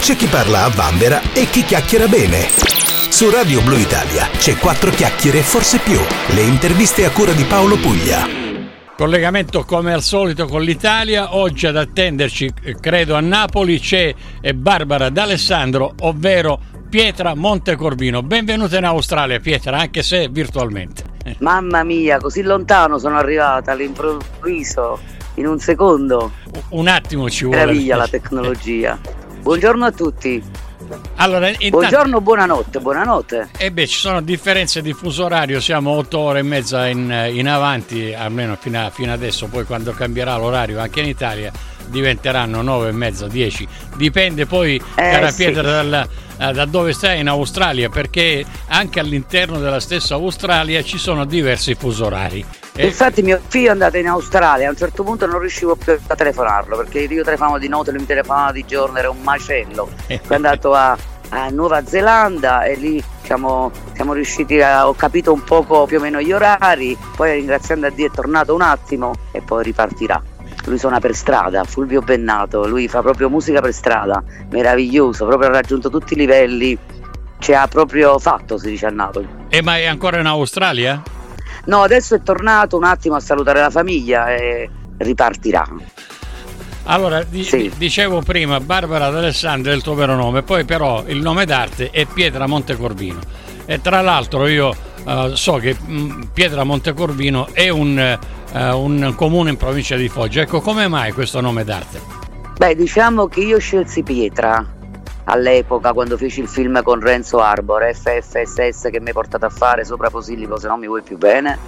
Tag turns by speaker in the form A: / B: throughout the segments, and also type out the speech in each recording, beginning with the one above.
A: c'è chi parla a vanvera e chi chiacchiera bene. Su Radio Blue Italia c'è quattro chiacchiere e forse più. Le interviste a cura di Paolo Puglia.
B: Collegamento come al solito con l'Italia, oggi ad attenderci, credo a Napoli, c'è Barbara D'Alessandro, ovvero Pietra Montecorvino. Benvenuta in Australia Pietra, anche se virtualmente.
C: Mamma mia, così lontano sono arrivata all'improvviso, in un secondo.
B: Un attimo ci vuole.
C: Meraviglia la tecnologia. Buongiorno a tutti.
B: Allora, intanto...
C: Buongiorno, buonanotte, buonanotte.
B: E eh beh, ci sono differenze di fuso orario, siamo otto ore e mezza in, in avanti, almeno fino, a, fino adesso, poi quando cambierà l'orario anche in Italia diventeranno nove e mezza, dieci. Dipende poi, eh, cara sì. Pietra, dal, eh, da dove stai in Australia, perché anche all'interno della stessa Australia ci sono diversi fuso orari.
C: E... Infatti mio figlio è andato in Australia, a un certo punto non riuscivo più a telefonarlo, perché io telefonavo di notte, lui mi telefonava di giorno, era un macello. Poi è andato a, a Nuova Zelanda e lì diciamo, siamo riusciti a, ho capito un poco più o meno gli orari, poi ringraziando a Dio è tornato un attimo e poi ripartirà lui suona per strada, Fulvio Bennato, lui fa proprio musica per strada, meraviglioso, proprio ha raggiunto tutti i livelli, ci ha proprio fatto, si dice a Napoli.
B: E ma è ancora in Australia?
C: No, adesso è tornato un attimo a salutare la famiglia e ripartirà.
B: Allora, di, sì. dicevo prima, Barbara D'Alessandro è il tuo vero nome, poi però il nome d'arte è Pietra Montecorvino. E tra l'altro io uh, so che mh, mm, Pietra Montecorvino è un, uh, un comune in provincia di Foggia. Ecco, come mai questo nome d'arte?
C: Beh, diciamo che io scelsi Pietra all'epoca quando feci il film con Renzo Arbor, FFSS che mi hai portato a fare sopra Posillipo, se non mi vuoi più bene.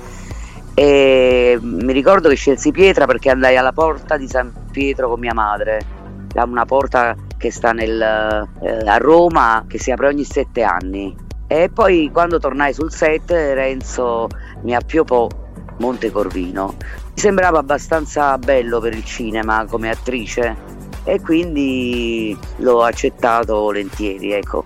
C: E mi ricordo che scelsi Pietra perché andai alla porta di San Pietro con mia madre, una porta che sta nel, eh, a Roma che si apre ogni sette anni. E poi quando tornai sul set Renzo mi appiopò Montecorvino. Mi sembrava abbastanza bello per il cinema come attrice e quindi l'ho accettato volentieri. Ecco.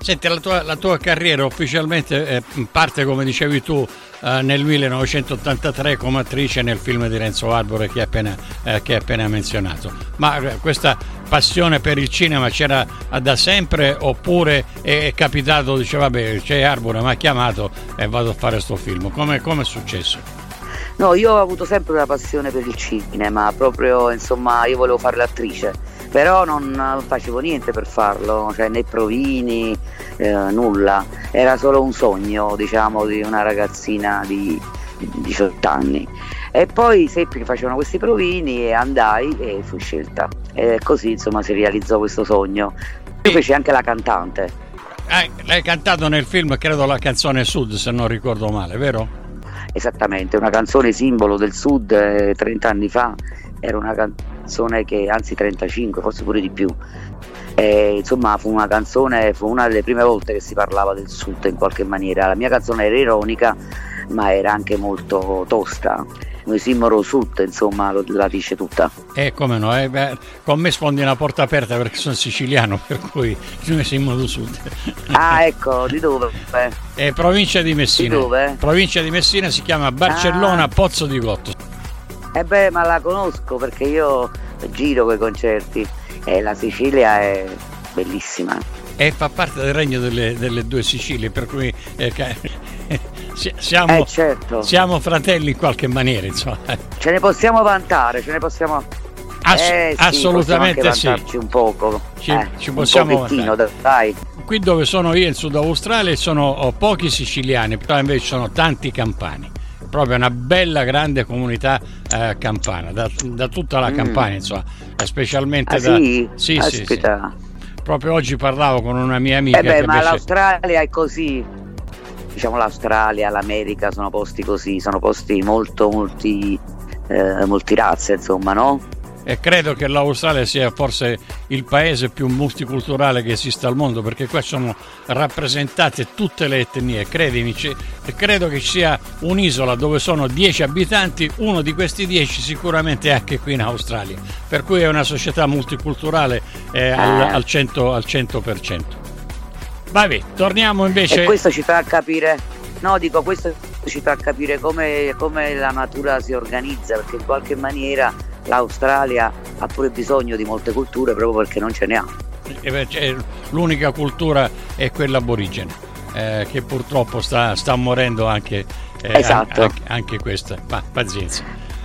B: Senti, la tua, la tua carriera ufficialmente parte, come dicevi tu, eh, nel 1983 come attrice nel film di Renzo Arbore che hai appena, eh, che hai appena menzionato. Ma eh, questa passione per il cinema c'era da sempre oppure è capitato, diceva, vabbè, c'è Arbore, mi ha chiamato e vado a fare questo film? Come è successo?
C: No, io ho avuto sempre una passione per il cinema, proprio insomma io volevo fare l'attrice, però non facevo niente per farlo, cioè né provini, eh, nulla, era solo un sogno diciamo di una ragazzina di 18 anni. E poi seppi che facevano questi provini e andai e fui scelta. E così insomma si realizzò questo sogno. Io feci anche la cantante.
B: Eh, l'hai cantato nel film, credo, la canzone Sud, se non ricordo male, vero?
C: Esattamente, una canzone simbolo del sud eh, 30 anni fa, era una canzone che, anzi 35, forse pure di più. E, insomma, fu una canzone, fu una delle prime volte che si parlava del sud in qualche maniera. La mia canzone era ironica, ma era anche molto tosta noi siamo sud, insomma, la dice tutta.
B: Eh, come no, eh, beh, con me sfondi una porta aperta perché sono siciliano, per cui noi siamo do sud.
C: Ah, ecco, di dove?
B: È provincia di Messina.
C: Di dove?
B: Provincia di Messina si chiama Barcellona ah. Pozzo di Gotto.
C: Eh beh, ma la conosco perché io giro con i concerti e la Sicilia è bellissima.
B: E fa parte del regno delle, delle due Sicilie, per cui eh, siamo,
C: eh certo.
B: siamo, fratelli in qualche maniera, insomma.
C: Ce ne possiamo vantare, ce ne possiamo...
B: Ass- eh, sì, assolutamente sì.
C: un poco.
B: Ci, eh, ci possiamo
C: un dai.
B: Qui dove sono io in Sud Australia sono pochi siciliani, però invece sono tanti campani. Proprio una bella grande comunità eh, campana, da, da, tutta la mm. campagna, insomma, specialmente
C: ah,
B: da.
C: Sì, sì, sì, sì,
B: Proprio oggi parlavo con una mia amica.
C: Eh beh, ma
B: invece...
C: l'Australia è così diciamo l'Australia, l'America sono posti così, sono posti molto multi, eh, multirazze, insomma, no?
B: E credo che l'Australia sia forse il paese più multiculturale che esista al mondo perché qua sono rappresentate tutte le etnie, credimi, credo che ci sia un'isola dove sono 10 abitanti, uno di questi 10 sicuramente è anche qui in Australia, per cui è una società multiculturale eh, al, al, 100, al 100%. Vabbè, torniamo invece.
C: E questo ci fa capire, no, dico, questo ci fa capire come, come la natura si organizza, perché in qualche maniera l'Australia ha pure bisogno di molte culture proprio perché non ce ne ha.
B: cioè, l'unica cultura è quella aborigene, eh, che purtroppo sta, sta morendo anche,
C: eh, esatto.
B: anche, anche questa. Ma pazienza.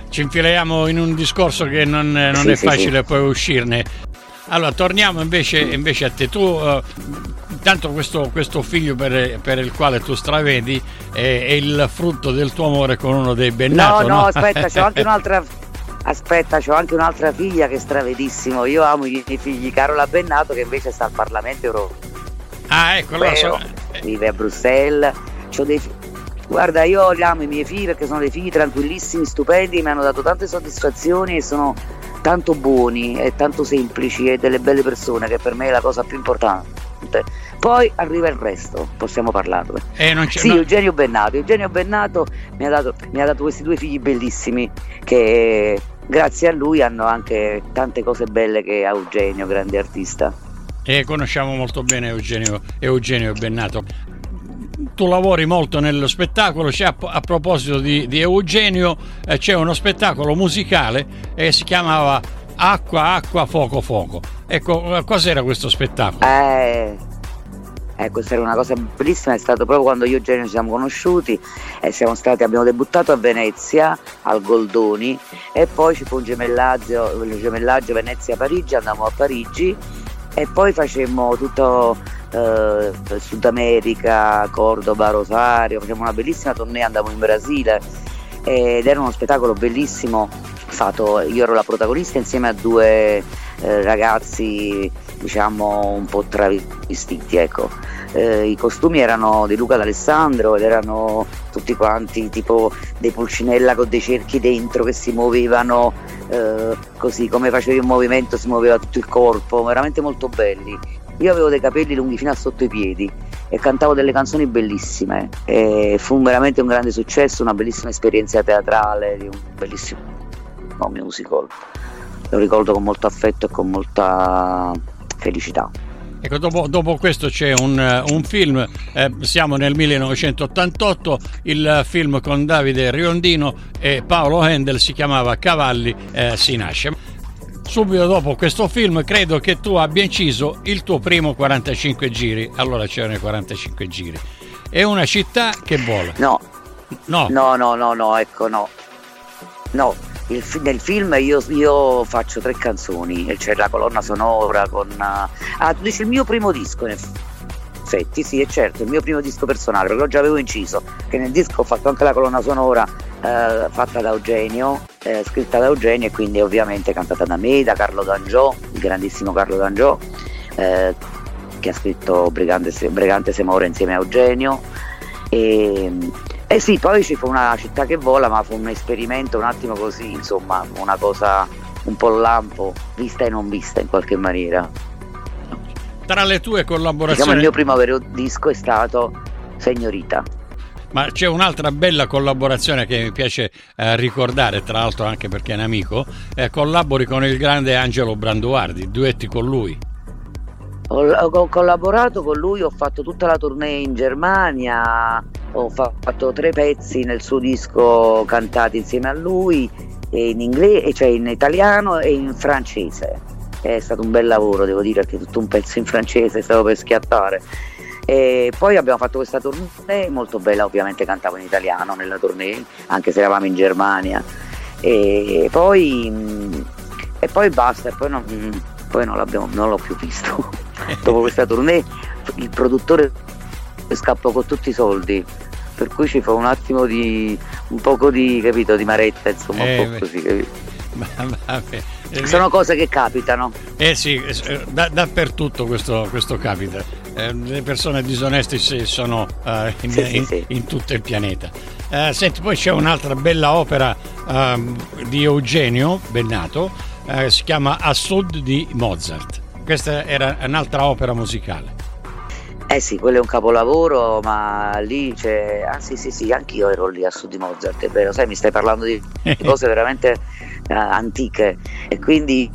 B: Ci infiliamo in un discorso che non, non sì, è facile sì. poi uscirne. Allora, torniamo invece, invece a te. Tu, uh, intanto questo, questo figlio per, per, il quale tu stravedi è, è, il frutto del tuo amore con uno dei Bennato,
C: no? No, no, aspetta, c'ho anche un'altra... Aspetta, ho anche un'altra figlia che è stravedissimo. Io amo i miei figli, Carola Bennato, che invece sta al Parlamento europeo.
B: Ah, ecco, allora so...
C: Vive a Bruxelles. C'ho dei, Guarda, io amo i miei figli perché sono dei figli tranquillissimi, stupendi, mi hanno dato tante soddisfazioni e sono tanto buoni e tanto semplici e delle belle persone che per me è la cosa più importante. Poi arriva il resto, possiamo parlarne.
B: Eh,
C: sì, no. Eugenio Bennato. Eugenio Bennato mi ha, dato, mi ha dato questi due figli bellissimi che grazie a lui hanno anche tante cose belle che ha Eugenio, grande artista.
B: E conosciamo molto bene Eugenio, Eugenio Bennato tu lavori molto nello spettacolo, a, a, proposito di, di Eugenio, eh, c'è uno spettacolo musicale che si chiamava Acqua, Acqua, Fuoco, Fuoco. Ecco, cos'era questo spettacolo?
C: Eh, eh, questa era una cosa bellissima, è stato proprio quando io e Eugenio ci siamo conosciuti e siamo stati, abbiamo debuttato a Venezia, al Goldoni e poi ci fu un gemellaggio, gemellaggio Venezia-Parigi, andammo a Parigi e poi facemmo tutto eh, Sud America, Cordoba, Rosario, facciamo una bellissima tournée, andavo in Brasile ed era uno spettacolo bellissimo fatto, io ero la protagonista insieme a due eh, ragazzi diciamo un po' travestiti ecco. Eh, i costumi erano di Luca D'Alessandro ed erano tutti quanti tipo dei pulcinella con dei cerchi dentro che si muovevano eh, così come facevi un movimento si muoveva tutto il corpo veramente molto belli io avevo dei capelli lunghi fino a sotto i piedi e cantavo delle canzoni bellissime e fu veramente un grande successo, una bellissima esperienza teatrale, un bellissimo musical. Lo ricordo con molto affetto e con molta felicità.
B: Ecco, dopo, dopo, questo c'è un, un film, eh, siamo nel 1988, il film con Davide Riondino e Paolo Handel si chiamava Cavalli eh, si nasce subito dopo questo film credo che tu abbia inciso il tuo primo 45 giri. Allora c'erano i 45 giri. È una città che vola.
C: No. No. No, no, no, no, ecco no. No, il, nel film io, io, faccio tre canzoni, c'è la colonna sonora con... Ah, tu dici il mio primo disco in effetti, sì, è certo, il mio primo disco personale, perché lo già avevo inciso, che nel disco ho fatto anche la colonna sonora eh, fatta da Eugenio, eh, scritta da Eugenio e quindi ovviamente cantata da me, da Carlo D'Angiò, il grandissimo Carlo D'Angiò, eh, che ha scritto Brigante, Brigante Semore insieme a Eugenio. E, eh sì, poi ci fu una città che vola, ma fu un esperimento un attimo così, insomma, una cosa un po' lampo, vista e non vista in qualche maniera.
B: Tra le tue collaborazioni...
C: Diciamo il mio primo vero disco è stato Signorita.
B: Ma c'è un'altra bella collaborazione che mi piace eh, ricordare, tra l'altro anche perché è un amico, eh, collabori con il grande Angelo Branduardi, duetti con lui.
C: Ho, collaborato con lui, ho fatto tutta la tournée in Germania, ho fatto tre pezzi nel suo disco cantati insieme a lui, in inglese, cioè in italiano e in francese. È stato un bel lavoro, devo dire, perché tutto un pezzo in francese stavo per schiattare e poi abbiamo fatto questa tournée molto bella, ovviamente cantavo in italiano nella tournée, anche se eravamo in Germania. E poi, mm, e poi basta, e poi non, poi non, non l'ho più visto. Dopo questa tournée il produttore scappò con tutti i soldi per cui ci fa un attimo di un poco di capito di maretta insomma eh, un po' così capito sono cose che capitano
B: eh sì eh, da, dappertutto questo, questo capita eh, le persone disoneste sono uh, in, sì, in, sì. in, tutto il pianeta. Uh, senti, poi c'è un'altra bella opera uh, di Eugenio Bennato, uh, si chiama A Sud di Mozart. Questa era un'altra opera musicale.
C: Eh sì, quello è un capolavoro, ma lì c'è. Ah sì, sì, sì, anch'io ero lì a Sud di Mozart, è vero, sai, mi stai parlando di, di cose veramente antiche e quindi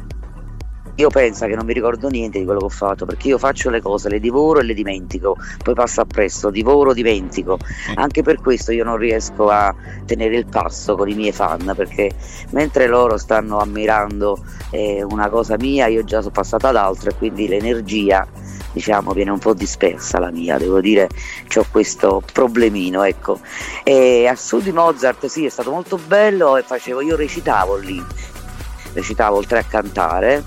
C: io penso che non mi ricordo niente di quello che ho fatto perché io faccio le cose, le divoro e le dimentico, poi passo appresso, divoro, dimentico. Anche per questo io non riesco a tenere il passo con i miei fan perché mentre loro stanno ammirando eh, una cosa mia, io già sono passata ad altro e quindi l'energia diciamo viene un po' dispersa la mia, devo dire ho questo problemino, ecco. E a Sud di Mozart sì, è stato molto bello e facevo, io recitavo lì, recitavo oltre a cantare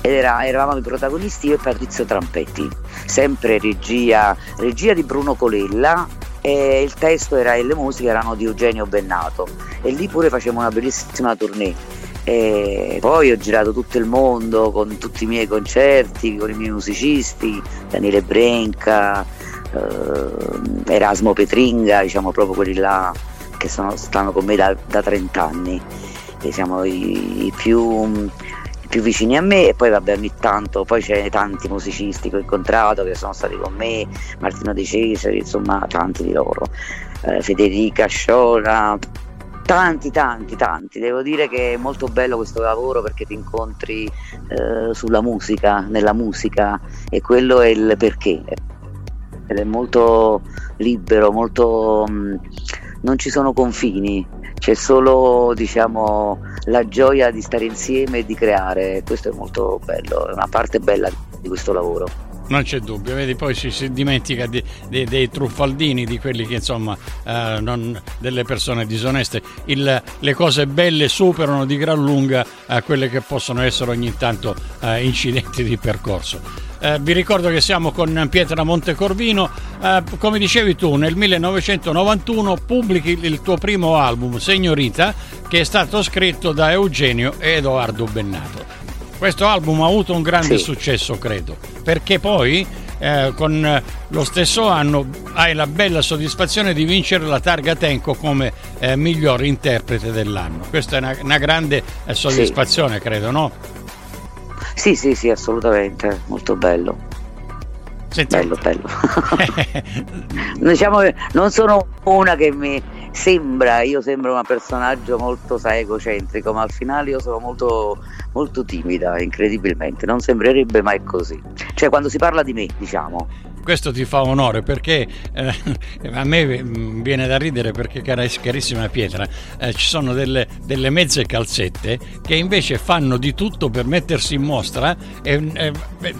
C: ed era, eravamo i protagonisti io e Patrizio Trampetti, sempre regia, regia di Bruno Colella e il testo era, e le musiche erano di Eugenio Bennato e lì pure facevamo una bellissima tournée. E poi ho girato tutto il mondo con tutti i miei concerti, con i miei musicisti, Daniele Brenca, eh, Erasmo Petringa, diciamo proprio quelli là che sono, stanno con me da, da 30 anni, e siamo i, i più più vicini a me. E poi vabbè ogni tanto poi c'è tanti musicisti che ho incontrato che sono stati con me Martino De Cesari insomma tanti di loro. Eh, Federica Sciola tanti tanti tanti. Devo dire che è molto bello questo lavoro perché ti incontri eh, sulla musica nella musica e quello è il perché. Ed è molto libero molto mh, mm, non ci sono confini. C'è solo diciamo, la gioia di stare insieme e di creare, questo è molto bello, è una parte bella di questo lavoro.
B: Non c'è dubbio, vedi, poi ci si dimentica di, di, dei truffaldini, di quelli che insomma, eh, non, delle persone disoneste. Il, le cose belle superano di gran lunga eh, quelle che possono essere ogni tanto eh, incidenti di percorso. Eh, vi ricordo che siamo con Pietra Montecorvino. Eh, come dicevi tu, nel 1991 pubblichi il tuo primo album, Signorita, che è stato scritto da Eugenio e Edoardo Bennato. Questo album ha avuto un grande sì. successo, credo, perché poi eh, con lo stesso anno hai la bella soddisfazione di vincere la targa Tenco come eh, miglior interprete dell'anno. Questa è una, una grande eh, soddisfazione, sì. credo, no?
C: Sì, sì, sì, assolutamente, molto bello. Senti. Bello, bello. diciamo che non sono una che mi sembra, io sembro un personaggio molto sai, egocentrico, ma al finale io sono molto, molto timida, incredibilmente, non sembrerebbe mai così. Cioè quando si parla di me, diciamo
B: questo ti fa onore perché eh, a me mm, viene da ridere perché carissima Pietra eh, ci sono delle, delle, mezze calzette che invece fanno di tutto per mettersi in mostra e, e,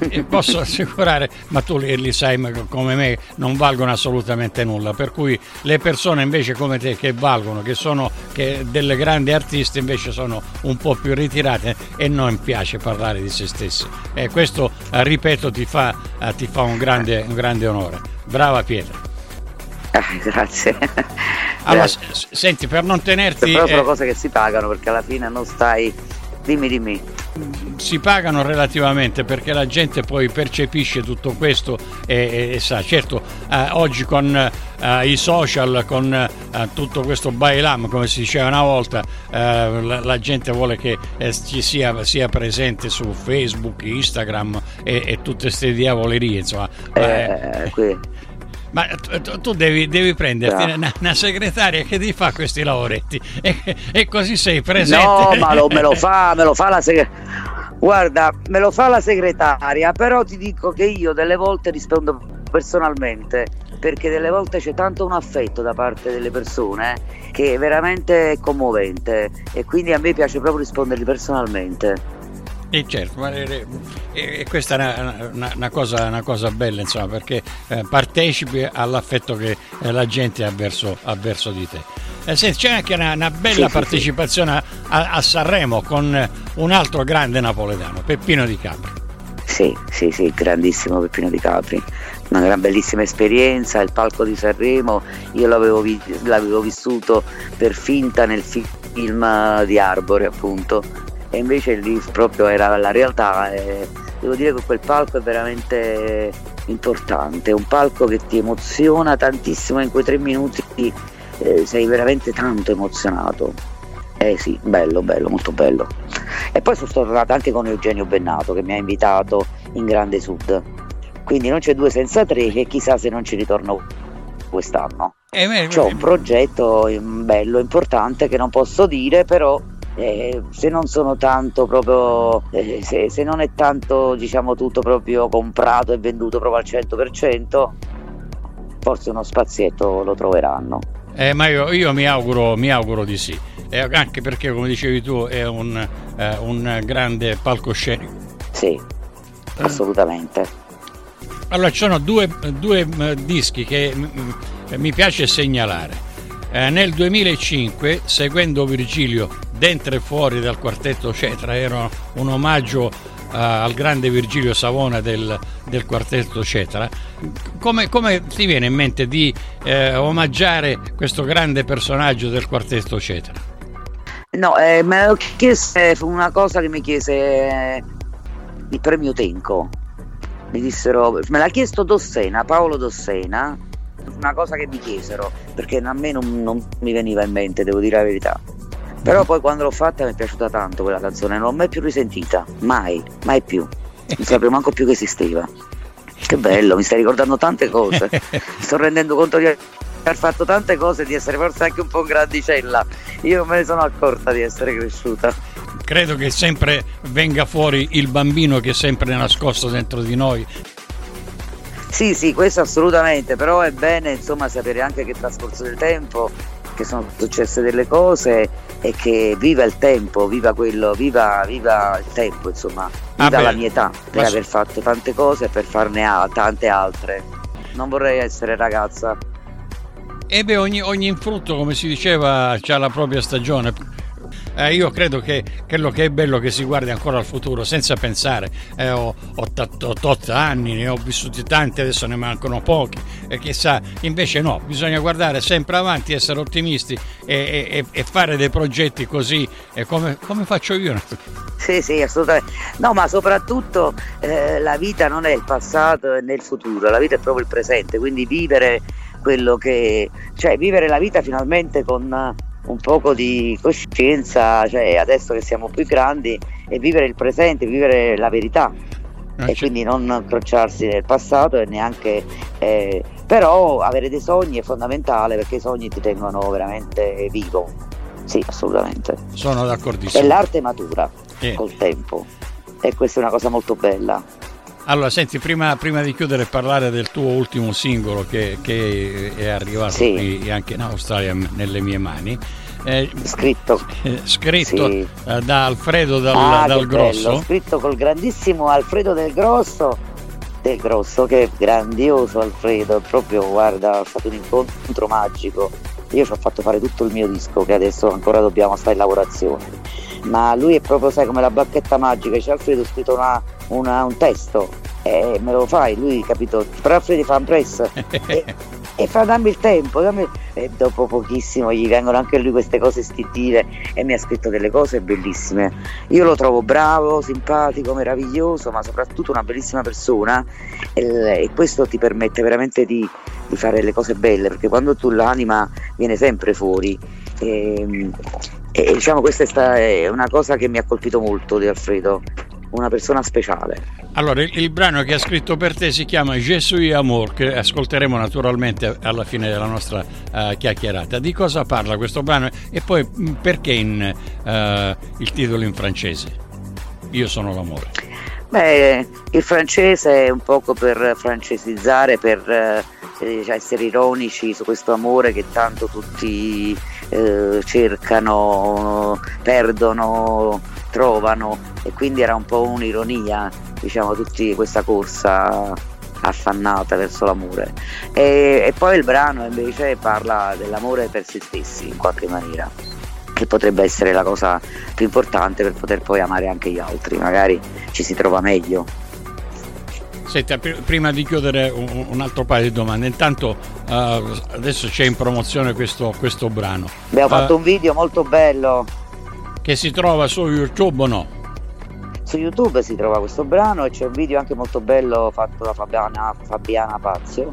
B: e posso assicurare ma tu li, li, sai come me non valgono assolutamente nulla. Per cui le persone invece come te che valgono che sono che delle grandi artiste invece sono un po' più ritirate e non piace parlare di se stessi e questo eh, ripeto ti fa, eh, ti fa un grande un grande onore. Brava Pietro.
C: Eh, grazie.
B: Allora, grazie. Senti, per non tenerti...
C: Sono eh, cose che si pagano perché alla fine non stai... Dimmi, dimmi.
B: Si pagano relativamente perché la gente poi percepisce tutto questo e, e, e sa. Certo, eh, oggi con eh, i social, con eh, tutto questo bailam, come si diceva una volta, eh, la, la, gente vuole che eh, ci sia, sia, presente su Facebook, Instagram e, e tutte queste diavolerie. Insomma.
C: Eh, qui
B: ma tu, tu devi, devi, prenderti una, una, segretaria che ti fa questi lavoretti e, e così sei presente.
C: No, ma lo, me lo fa, me lo fa la segretaria. Guarda, me lo fa la segretaria, però ti dico che io delle volte rispondo personalmente perché delle volte c'è tanto un affetto da parte delle persone che è veramente commovente e quindi a me piace proprio rispondergli personalmente.
B: E certo, ma, e, e questa è una, una, una, cosa, una, cosa, bella, insomma, perché eh, partecipi all'affetto che eh, la gente ha verso, ha verso di te. Eh, senti, c'è anche una, bella sì, partecipazione sì, sì. A, a, Sanremo con un altro grande napoletano, Peppino Di Capri.
C: Sì, sì, sì, grandissimo Peppino Di Capri. Una bellissima esperienza, il palco di Sanremo, io l'avevo, vi, l'avevo vissuto per finta nel film di Arbore appunto e invece lì proprio era la realtà e devo dire che quel palco è veramente importante, è un palco che ti emoziona tantissimo in quei tre minuti eh, sei veramente tanto emozionato. Eh sì, bello, bello, molto bello. E poi sono tornata anche con Eugenio Bennato che mi ha invitato in Grande Sud. Quindi non c'è due senza tre e chissà se non ci ritorno quest'anno. Eh, C'ho un progetto mm, bello, importante che non posso dire, però eh, se non sono tanto proprio, eh, se, se, non è tanto diciamo tutto proprio comprato e venduto proprio al 100%, forse uno spazietto lo troveranno.
B: Eh, ma io, io mi, auguro, mi, auguro, di sì, eh, anche perché come dicevi tu è un, eh, un grande palcoscenico.
C: Sì, assolutamente.
B: Allora, ci sono due, due dischi che mi piace segnalare. Eh, nel 2005, seguendo Virgilio dentro e fuori dal quartetto Cetra, era un omaggio uh, al grande Virgilio Savona del, del quartetto Cetra. Come, come, ti viene in mente di eh, omaggiare questo grande personaggio del quartetto Cetra?
C: No, eh, me lo chiese, una cosa che mi chiese eh, il premio Tenco. Mi dissero, me l'ha chiesto Dossena, Paolo Dossena, una cosa che mi chiesero, perché a me non, non mi veniva in mente, devo dire la verità. Però poi quando l'ho fatta mi è piaciuta tanto quella canzone, non l'ho mai più risentita, mai, mai più. Non sapevo manco più che esisteva. Che bello, mi stai ricordando tante cose. Mi sto rendendo conto di aver fatto tante cose di essere forse anche un po' grandicella. Io me ne sono accorta di essere cresciuta.
B: Credo che sempre venga fuori il bambino che è sempre nascosto dentro di noi
C: sì, sì, questo assolutamente, però è bene insomma sapere anche che trascorso del tempo, che sono successe delle cose e che viva il tempo, viva quello, viva, viva il tempo, insomma, viva ah la mia età per ma... aver fatto tante cose e per farne a, tante altre. Non vorrei essere ragazza.
B: E beh, ogni, ogni frutto, come si diceva, ha la propria stagione eh, io credo che quello che è bello che si guardi ancora al futuro senza pensare eh, ho 88 anni, ne ho vissuti tanti, adesso ne mancano pochi e chissà, invece no, bisogna guardare sempre avanti, essere ottimisti e, e, e fare dei progetti così come, come, faccio io.
C: Sì, sì, assolutamente. No, ma soprattutto eh, la vita non è il passato né il futuro, la vita è proprio il presente, quindi vivere quello che, cioè vivere la vita finalmente con un poco di coscienza, cioè adesso che siamo più grandi, e vivere il presente, vivere la verità. Non e quindi non incrociarsi nel passato e neanche eh, però avere dei sogni è fondamentale perché i sogni ti tengono veramente vivo. Sì assolutamente.
B: Sono d'accordissimo.
C: E l'arte matura eh. col tempo. E questa è una cosa molto bella
B: allora, senti, prima, prima, di chiudere parlare del tuo ultimo singolo che, che è arrivato sì. anche in Australia nelle mie mani,
C: eh, scritto,
B: eh, scritto sì. eh, da Alfredo dal, ah, dal Grosso.
C: Bello. Scritto col grandissimo Alfredo del Grosso. Del Grosso, che è grandioso Alfredo, proprio guarda, è stato un incontro magico. Io ci ho fatto fare tutto il mio disco che adesso ancora dobbiamo stare in lavorazione ma lui è proprio, sai, come la bacchetta magica, c'è Alfredo ho scritto una, una, un testo e me lo fai, lui capito, però Alfredo fa un press e, e fa dammi il tempo, dammi... e dopo pochissimo gli vengono anche lui queste cose istintive e mi ha scritto delle cose bellissime. Io lo trovo bravo, simpatico, meraviglioso, ma soprattutto una bellissima persona e, e questo ti permette veramente di, di, fare le cose belle, perché quando tu l'anima viene sempre fuori. E, ehm, e diciamo questa è una cosa che mi ha colpito molto di Alfredo, una persona speciale.
B: Allora, il, il, brano che ha scritto per te si chiama Gesù Amor, che ascolteremo naturalmente alla fine della nostra uh, chiacchierata. Di cosa parla questo brano e poi mm, perché in, uh, il titolo in francese? Io sono l'amore.
C: Beh, il francese è un poco per francesizzare, per eh, essere ironici su questo amore che tanto tutti eh, cercano, perdono, trovano e quindi era un po' un'ironia, diciamo, tutti questa corsa affannata verso l'amore. E, e poi il brano invece parla dell'amore per se stessi in qualche maniera che potrebbe essere la cosa più importante per poter poi amare anche gli altri, magari ci si trova meglio.
B: Senta, prima di chiudere un, un, altro paio di domande, intanto uh, adesso c'è in promozione questo, questo brano.
C: Abbiamo uh, fatto un video molto bello.
B: Che si trova su YouTube o no?
C: Su YouTube si trova questo brano e c'è un video anche molto bello fatto da Fabiana, Fabiana Pazio.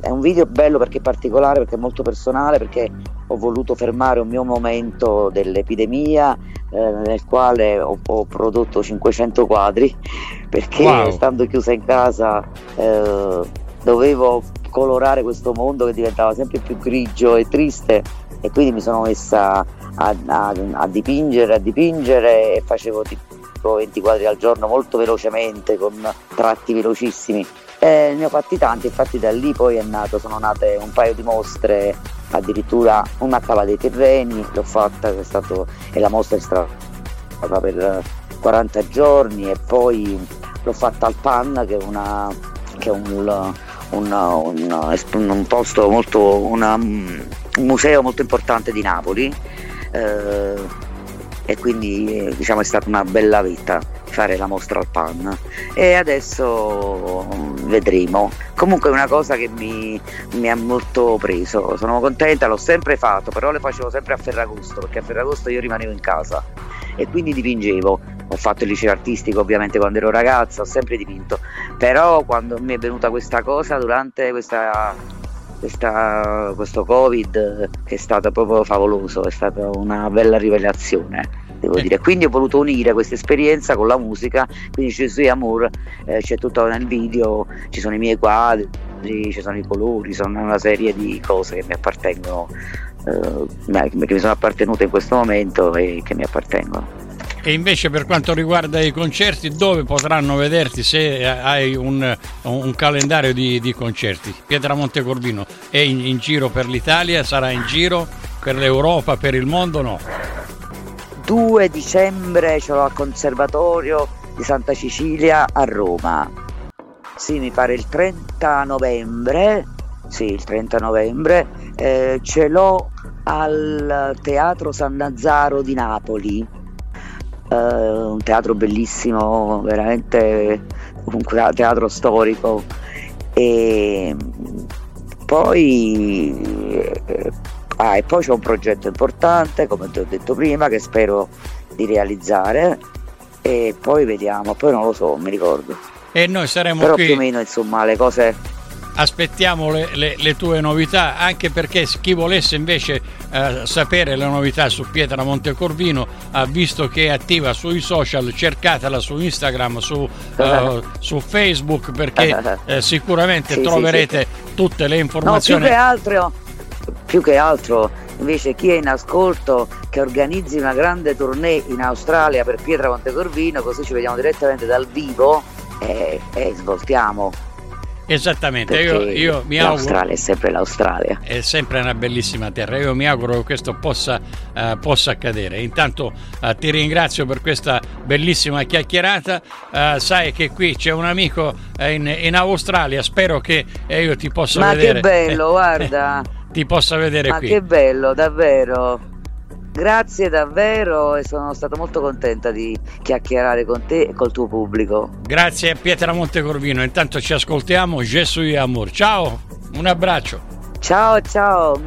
C: È un video bello perché è particolare, perché è molto personale, perché ho voluto fermare un mio momento dell'epidemia eh, nel quale ho, ho, prodotto 500 quadri perché wow. stando chiusa in casa eh, dovevo colorare questo mondo che diventava sempre più grigio e triste e quindi mi sono messa a, a, a dipingere, a dipingere e facevo tipo 20 quadri al giorno molto velocemente con tratti velocissimi. E ne ho fatti tanti, infatti da lì poi è nato, sono nate un paio di mostre, addirittura una a Cava dei Terreni, l'ho fatta, è stato, e la mostra è stata per 40 giorni e poi l'ho fatta al PAN che è, una, che è un, una, una, un, posto molto, una, un museo molto importante di Napoli eh, e quindi diciamo è stata una bella vita fare la mostra al PAN. E adesso vedremo. Comunque è una cosa che mi, mi, ha molto preso. Sono contenta l'ho sempre fatto però le facevo sempre a Ferragosto perché a Ferragosto io rimanevo in casa. E quindi dipingevo. Ho fatto il liceo artistico ovviamente quando ero ragazza, ho sempre dipinto, però quando mi è venuta questa cosa durante questa, questa, questo Covid che è stato proprio favoloso, è stata una bella rivelazione. Devo dire. Quindi ho voluto unire questa esperienza con la musica, quindi Gesù e Amour, eh, c'è tutto nel video, ci sono i miei quadri, ci sono i colori, sono una serie di cose che mi appartengono, eh, che mi sono appartenute in questo momento e che mi appartengono.
B: E invece per quanto riguarda i concerti, dove potranno vederti se hai un, un calendario di, di, concerti? Pietramonte Corvino è in, in, giro per l'Italia, sarà in giro per l'Europa, per il mondo? No.
C: 2 dicembre ce l'ho al Conservatorio di Santa Cecilia a Roma. Sì, mi pare il 30 novembre. Sì, il 30 novembre. Eh, ce l'ho al Teatro San Nazzaro di Napoli un teatro bellissimo, veramente un teatro storico. E poi, eh, ah, e poi c'è un progetto importante, come ti ho detto prima, che spero di realizzare e poi vediamo, poi non lo so, mi ricordo.
B: E noi saremo
C: Però
B: qui.
C: più o meno insomma le cose
B: aspettiamo le, le, le, tue novità anche perché chi volesse invece eh, sapere le novità su Pietra Montecorvino ha visto che è attiva sui social cercatela su Instagram su, uh, su Facebook perché eh, sicuramente sì, troverete sì, sì. tutte le informazioni.
C: no, più che altro più che altro invece chi è in ascolto che organizzi una grande tournée in Australia per Pietra Montecorvino così ci vediamo direttamente dal vivo e, e svoltiamo
B: Esattamente, io, io, mi
C: auguro. L'Australia è sempre l'Australia.
B: È sempre una bellissima terra. Io mi auguro che questo possa, uh, possa accadere. Intanto uh, ti ringrazio per questa bellissima chiacchierata. Uh, sai che qui c'è un amico in, in Australia. Spero che io ti possa
C: Ma
B: vedere.
C: Ma che bello, guarda.
B: ti possa vedere
C: Ma
B: qui.
C: Ma che bello, davvero. Grazie davvero e sono stata molto contenta di chiacchierare con te e col tuo pubblico.
B: Grazie a Pietra Montecorvino, intanto ci ascoltiamo Gesù e Amor. Ciao, un abbraccio.
C: Ciao ciao.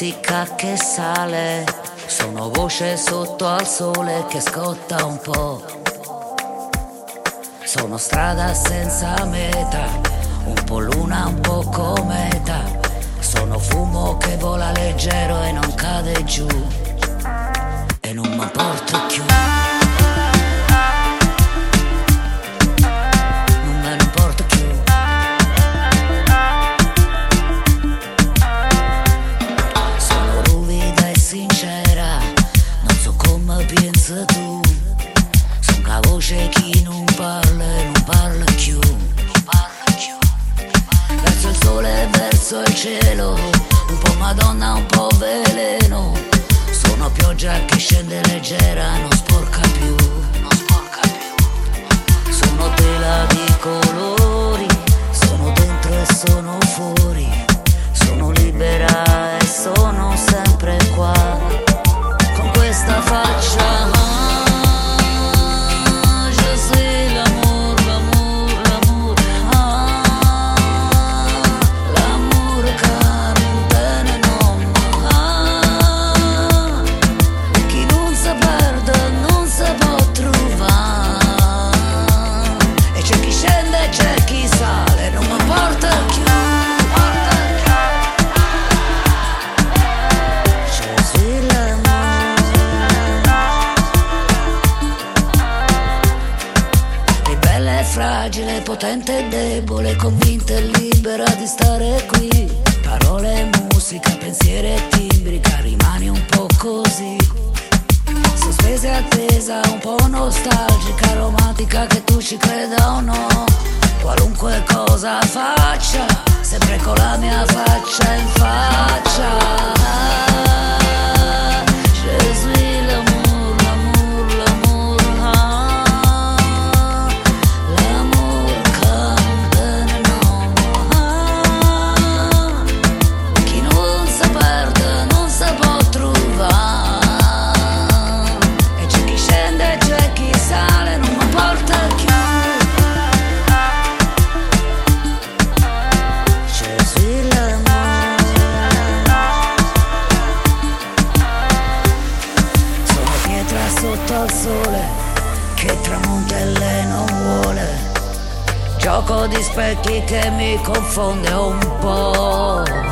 D: Musica che sale, sono voce sotto al sole che scotta un po'. Sono strada senza meta, un po' luna, un po' cometa. Sono fumo che vola leggero e non cade giù. E non mi porto più. cosa faccia, sempre con la mia faccia in faccia. spöket che mi confonde un po'.